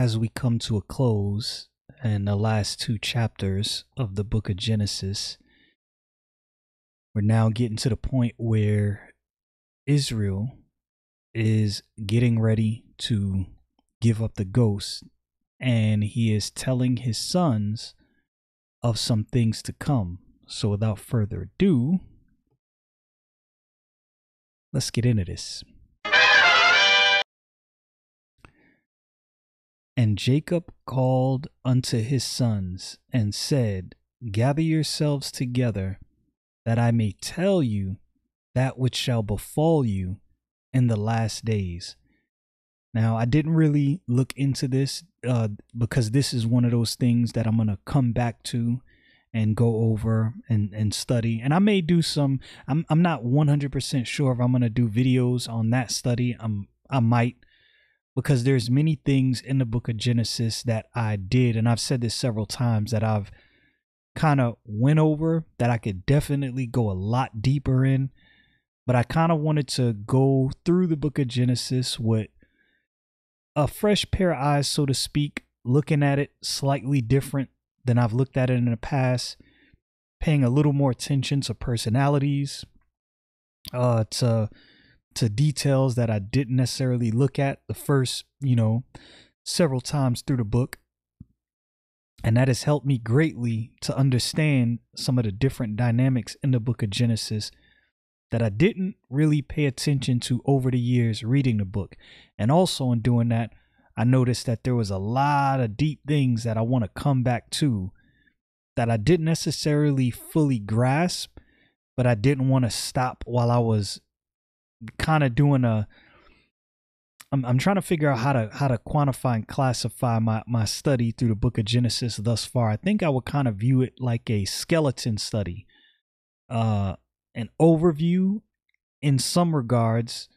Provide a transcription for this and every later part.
As we come to a close and the last two chapters of the book of Genesis, we're now getting to the point where Israel is getting ready to give up the ghost and he is telling his sons of some things to come. So without further ado, let's get into this. And Jacob called unto his sons and said, Gather yourselves together, that I may tell you that which shall befall you in the last days. Now, I didn't really look into this uh, because this is one of those things that I'm going to come back to and go over and, and study. And I may do some, I'm, I'm not 100% sure if I'm going to do videos on that study. I'm, I might because there's many things in the book of Genesis that I did and I've said this several times that I've kind of went over that I could definitely go a lot deeper in but I kind of wanted to go through the book of Genesis with a fresh pair of eyes so to speak looking at it slightly different than I've looked at it in the past paying a little more attention to personalities uh to to details that I didn't necessarily look at the first, you know, several times through the book. And that has helped me greatly to understand some of the different dynamics in the book of Genesis that I didn't really pay attention to over the years reading the book. And also in doing that, I noticed that there was a lot of deep things that I want to come back to that I didn't necessarily fully grasp, but I didn't want to stop while I was kind of doing a I'm I'm trying to figure out how to how to quantify and classify my my study through the book of Genesis thus far. I think I would kind of view it like a skeleton study. Uh an overview in some regards,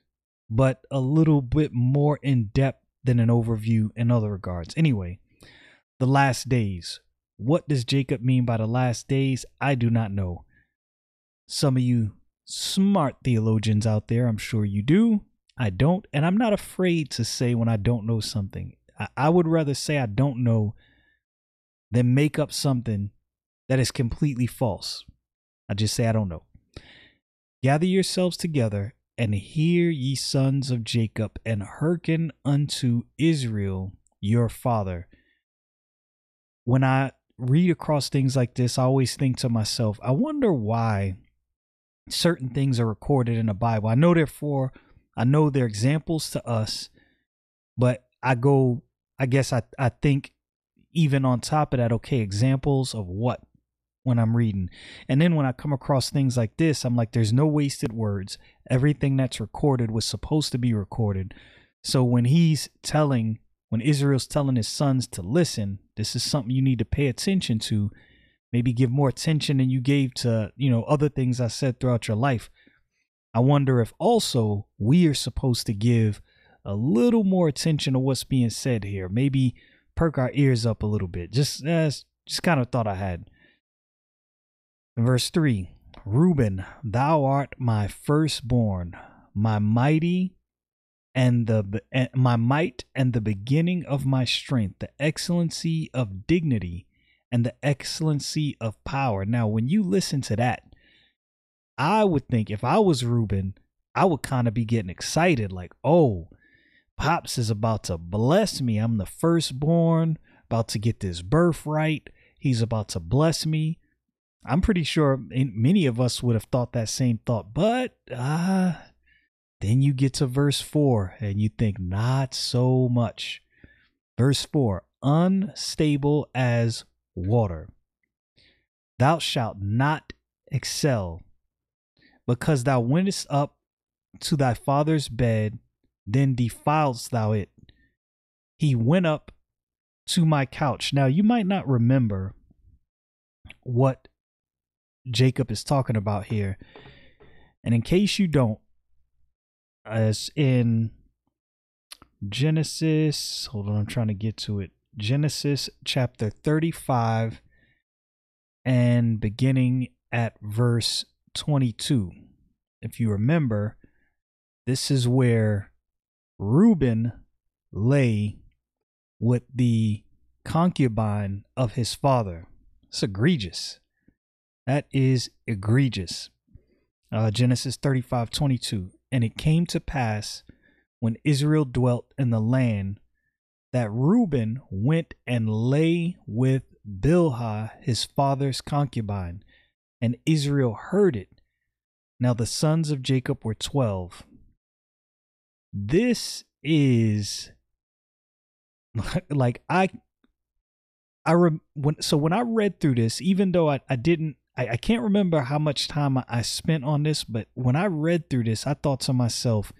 but a little bit more in depth than an overview in other regards. Anyway, the last days. What does Jacob mean by the last days? I do not know. Some of you smart theologians out there. I'm sure you do. I don't. And I'm not afraid to say when I don't know something. I, I would rather say I don't know than make up something that is completely false. I just say I don't know. Gather yourselves together and hear ye sons of Jacob and hearken unto Israel your father. When I read across things like this, I always think to myself, I wonder why certain things are recorded in the Bible. I know therefore I know they're examples to us, but I go I guess I, I think even on top of that, okay, examples of what when I'm reading. And then when I come across things like this, I'm like, there's no wasted words. Everything that's recorded was supposed to be recorded. So when he's telling, when Israel's telling his sons to listen, this is something you need to pay attention to maybe give more attention than you gave to, you know, other things I said throughout your life. I wonder if also we are supposed to give a little more attention to what's being said here. Maybe perk our ears up a little bit. Just uh, just kind of thought I had. Verse 3 Reuben, thou art my firstborn, my mighty and the my might and the beginning of my strength, the excellency of dignity and the excellency of power. Now, when you listen to that, I would think if I was Reuben, I would kind of be getting excited like, oh, Pops is about to bless me. I'm the firstborn, about to get this birthright. He's about to bless me. I'm pretty sure many of us would have thought that same thought, but uh, then you get to verse 4 and you think, not so much. Verse 4 unstable as water. Thou shalt not excel, because thou wentest up to thy father's bed, then defilest thou it. He went up to my couch. Now, you might not remember what Jacob is talking about here. And in case you don't, as in Genesis, hold on, I'm trying to get to it. Genesis chapter 35 and beginning at verse 22. If you remember, this is where Reuben lay with the concubine of his father. It's egregious. That is egregious. Uh, Genesis 35 22. And it came to pass when Israel dwelt in the land that Reuben went and lay with Bilhah, his father's concubine, and Israel heard it. Now the sons of Jacob were 12. This is like I I rem, when so when I read through this, even though I, I didn't I, I can't remember how much time I, I spent on this, but when I read through this, I thought to myself,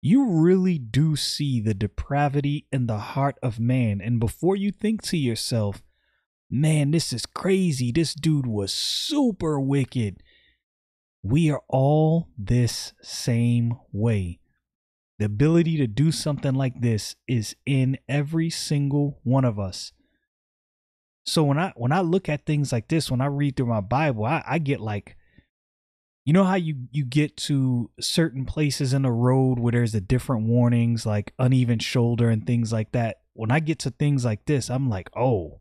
you really do see the depravity in the heart of man. And before you think to yourself, man, this is crazy. This dude was super wicked. We are all this same way. The ability to do something like this is in every single one of us. So when I when I look at things like this, when I read through my Bible, I, I get like you know how you you get to certain places in the road where there's a different warnings like uneven shoulder and things like that. When I get to things like this, I'm like, "Oh,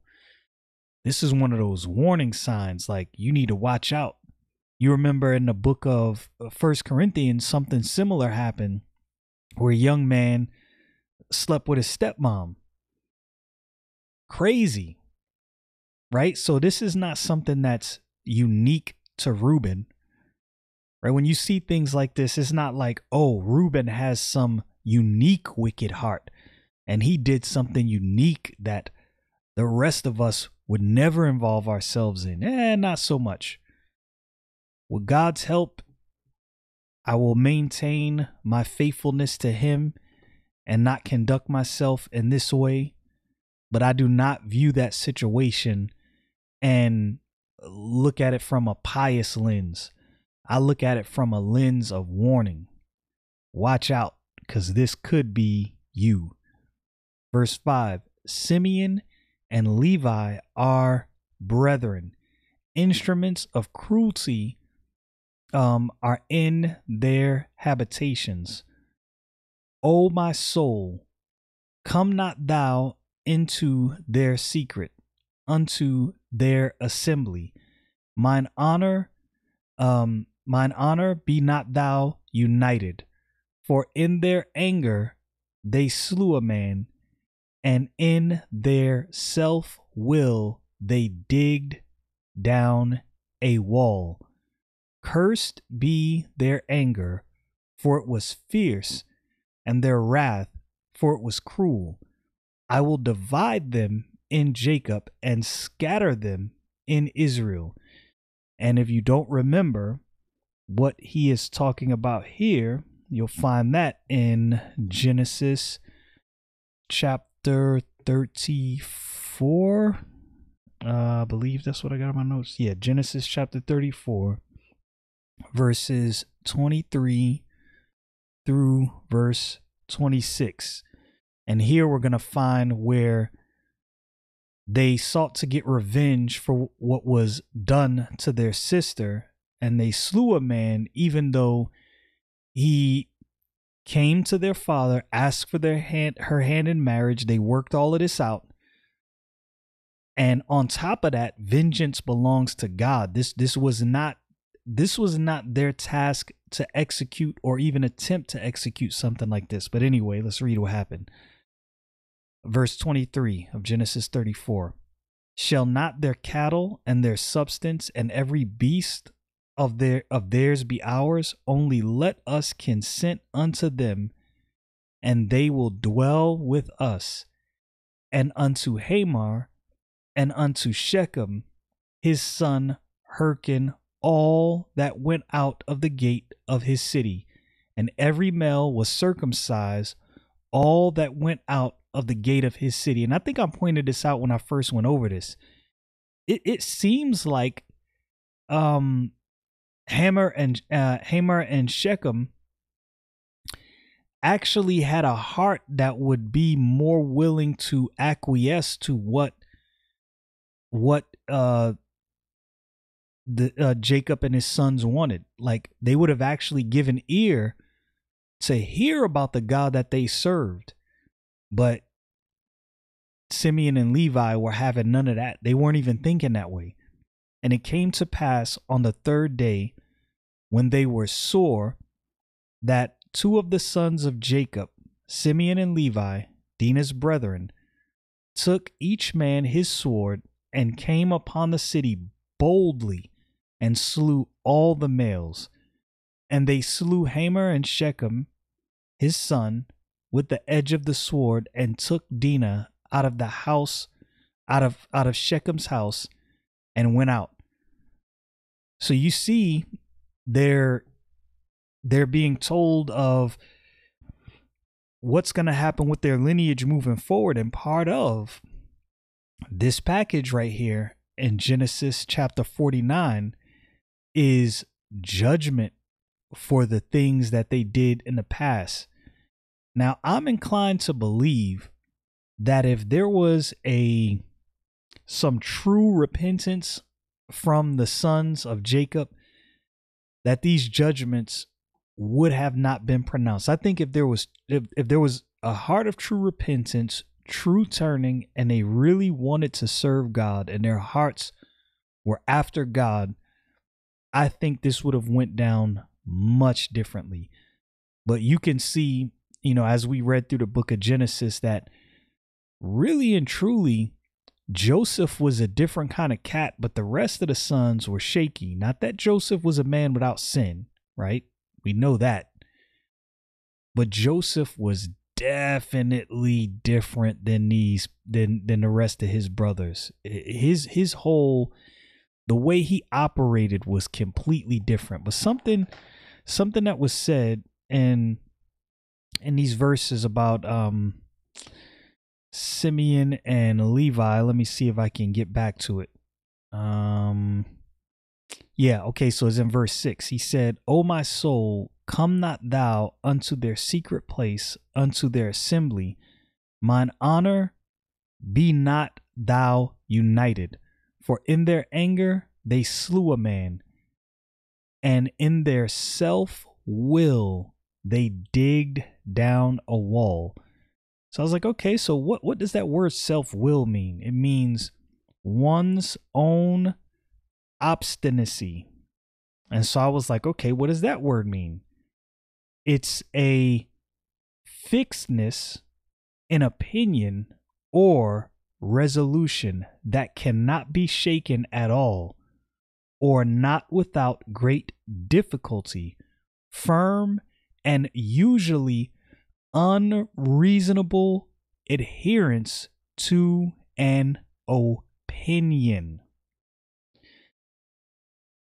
this is one of those warning signs like you need to watch out." You remember in the book of uh, First Corinthians something similar happened where a young man slept with his stepmom. Crazy. Right? So this is not something that's unique to Reuben. Right? When you see things like this, it's not like, oh, Reuben has some unique wicked heart and he did something unique that the rest of us would never involve ourselves in. Eh, not so much. With God's help, I will maintain my faithfulness to him and not conduct myself in this way. But I do not view that situation and look at it from a pious lens. I look at it from a lens of warning. Watch out, because this could be you. Verse 5 Simeon and Levi are brethren, instruments of cruelty um, are in their habitations. O my soul, come not thou into their secret, unto their assembly. Mine honor, um, mine honor be not thou united, for in their anger they slew a man, and in their self will they digged down a wall. Cursed be their anger, for it was fierce, and their wrath, for it was cruel. I will divide them in Jacob and scatter them in Israel. And if you don't remember what he is talking about here, you'll find that in Genesis chapter 34. Uh, I believe that's what I got in my notes. Yeah, Genesis chapter 34 verses 23 through verse 26. And here we're going to find where they sought to get revenge for what was done to their sister, and they slew a man, even though he came to their father, asked for their hand, her hand in marriage. They worked all of this out. And on top of that, vengeance belongs to God. This this was not this was not their task to execute or even attempt to execute something like this. But anyway, let's read what happened. Verse 23 of Genesis 34 Shall not their cattle and their substance and every beast of their of theirs be ours only let us consent unto them and they will dwell with us and unto Hamor and unto Shechem his son hearken all that went out of the gate of his city, and every male was circumcised, all that went out of the gate of his city. And I think I pointed this out when I first went over this. It it seems like um Hamor and uh, and Shechem actually had a heart that would be more willing to acquiesce to what what uh the uh, Jacob and his sons wanted. Like they would have actually given ear to hear about the God that they served. But Simeon and Levi were having none of that. They weren't even thinking that way. And it came to pass on the third day when they were sore that two of the sons of Jacob, Simeon and Levi, Dinah's brethren, took each man his sword and came upon the city boldly and slew all the males. And they slew Hamor and Shechem, his son, with the edge of the sword, and took Dinah out of the house, out of out of Shechem's house, and went out. So you see, they're they're being told of what's going to happen with their lineage moving forward, and part of this package right here in Genesis chapter 49 is judgment for the things that they did in the past. Now, I'm inclined to believe that if there was a some true repentance from the sons of Jacob, that these judgments would have not been pronounced. I think if there was if, if there was a heart of true repentance, true turning, and they really wanted to serve God and their hearts were after God, I think this would have went down much differently. But you can see, you know, as we read through the book of Genesis, that really and truly, Joseph was a different kind of cat, but the rest of the sons were shaky. Not that Joseph was a man without sin, right? We know that. But Joseph was definitely different than these than than the rest of his brothers. His his whole the way he operated was completely different. But something something that was said in in these verses about um Simeon and Levi, let me see if I can get back to it. Um yeah, okay, so it's in verse 6. He said, O my soul, come not thou unto their secret place, unto their assembly. Mine honor be not thou united. For in their anger they slew a man, and in their self will they digged down a wall. So I was like, okay, so what, what does that word self will mean? It means one's own obstinacy. And so I was like, okay, what does that word mean? It's a fixedness in opinion or resolution that cannot be shaken at all, or not without great difficulty, firm and usually unreasonable adherence to an opinion.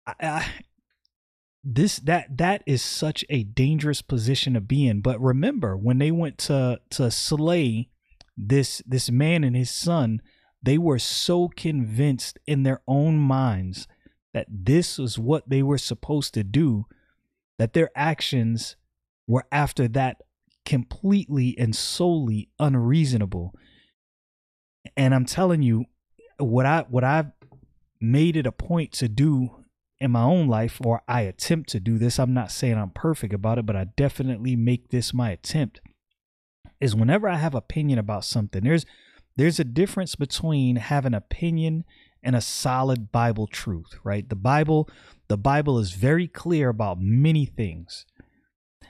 I, I, this that that is such a dangerous position to be in. But remember, when they went to to slay this this man and his son, they were so convinced in their own minds that this was what they were supposed to do that their actions were after that completely and solely unreasonable. And I'm telling you, what I what I've made it a point to do in my own life, or I attempt to do this. I'm not saying I'm perfect about it, but I definitely make this my attempt. Is whenever I have opinion about something, there's there's a difference between having opinion and a solid Bible truth, right? The Bible, the Bible is very clear about many things.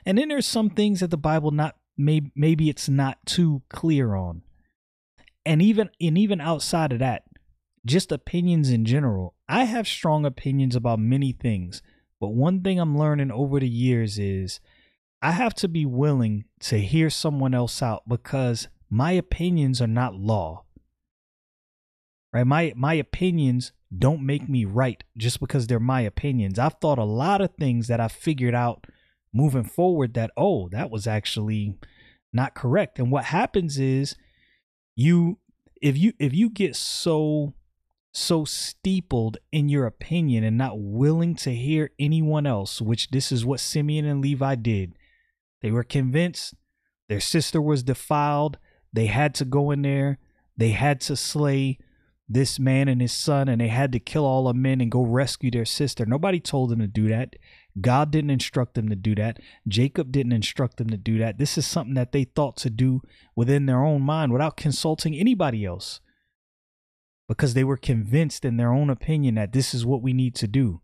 And then there's some things that the Bible not maybe maybe it's not too clear on. And even and even outside of that, just opinions in general. I have strong opinions about many things, but one thing I'm learning over the years is I have to be willing to hear someone else out because my opinions are not law. right? My my opinions don't make me right just because they're my opinions. I've thought a lot of things that I figured out moving forward that oh, that was actually not correct. And what happens is you if you if you get so so steepled in your opinion and not willing to hear anyone else, which this is what Simeon and Levi did. They were convinced their sister was defiled. They had to go in there. They had to slay this man and his son, and they had to kill all the men and go rescue their sister. Nobody told them to do that. God didn't instruct them to do that. Jacob didn't instruct them to do that. This is something that they thought to do within their own mind without consulting anybody else because they were convinced in their own opinion that this is what we need to do.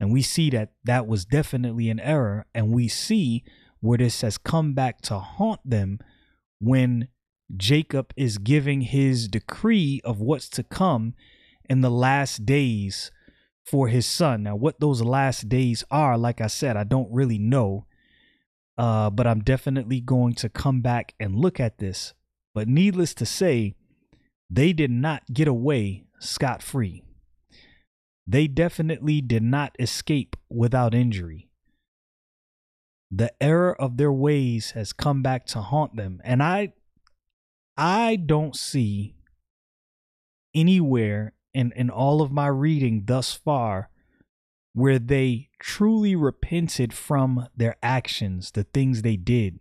And we see that that was definitely an error. And we see where this has come back to haunt them when Jacob is giving his decree of what's to come in the last days for his son. Now, what those last days are, like I said, I don't really know. Uh, but I'm definitely going to come back and look at this. But needless to say, they did not get away scot free. They definitely did not escape without injury. The error of their ways has come back to haunt them. And I I don't see anywhere in, in all of my reading thus far where they truly repented from their actions, the things they did.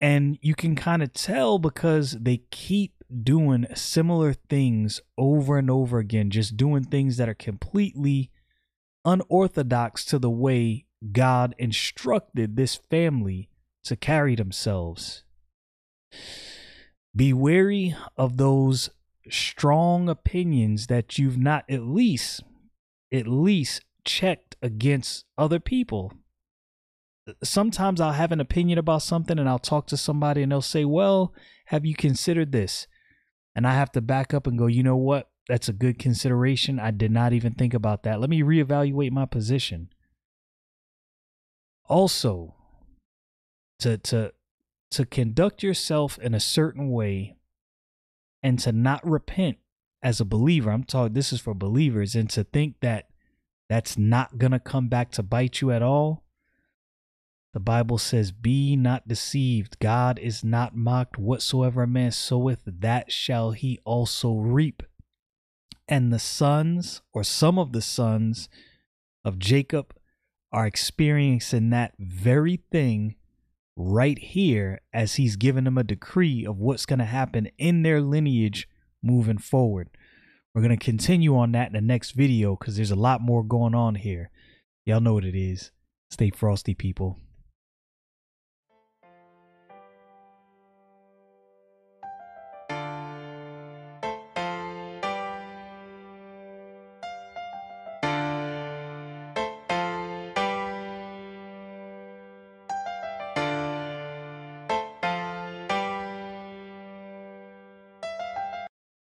And you can kind of tell because they keep doing similar things over and over again, just doing things that are completely unorthodox to the way God instructed this family to carry themselves. Be wary of those strong opinions that you've not at least at least checked against other people. Sometimes I'll have an opinion about something and I'll talk to somebody and they'll say, "Well, have you considered this?" And I have to back up and go, "You know what? That's a good consideration. I did not even think about that. Let me reevaluate my position." Also, to to to conduct yourself in a certain way and to not repent as a believer i'm talking this is for believers and to think that that's not going to come back to bite you at all the bible says be not deceived. God is not mocked. Whatsoever a man soweth that shall he also reap. And the sons or some of the sons of jacob are experiencing that very thing right here as he's giving them a decree of what's going to happen in their lineage moving forward. We're going to continue on that in the next video because there's a lot more going on here. Y'all know what it is. Stay frosty, people.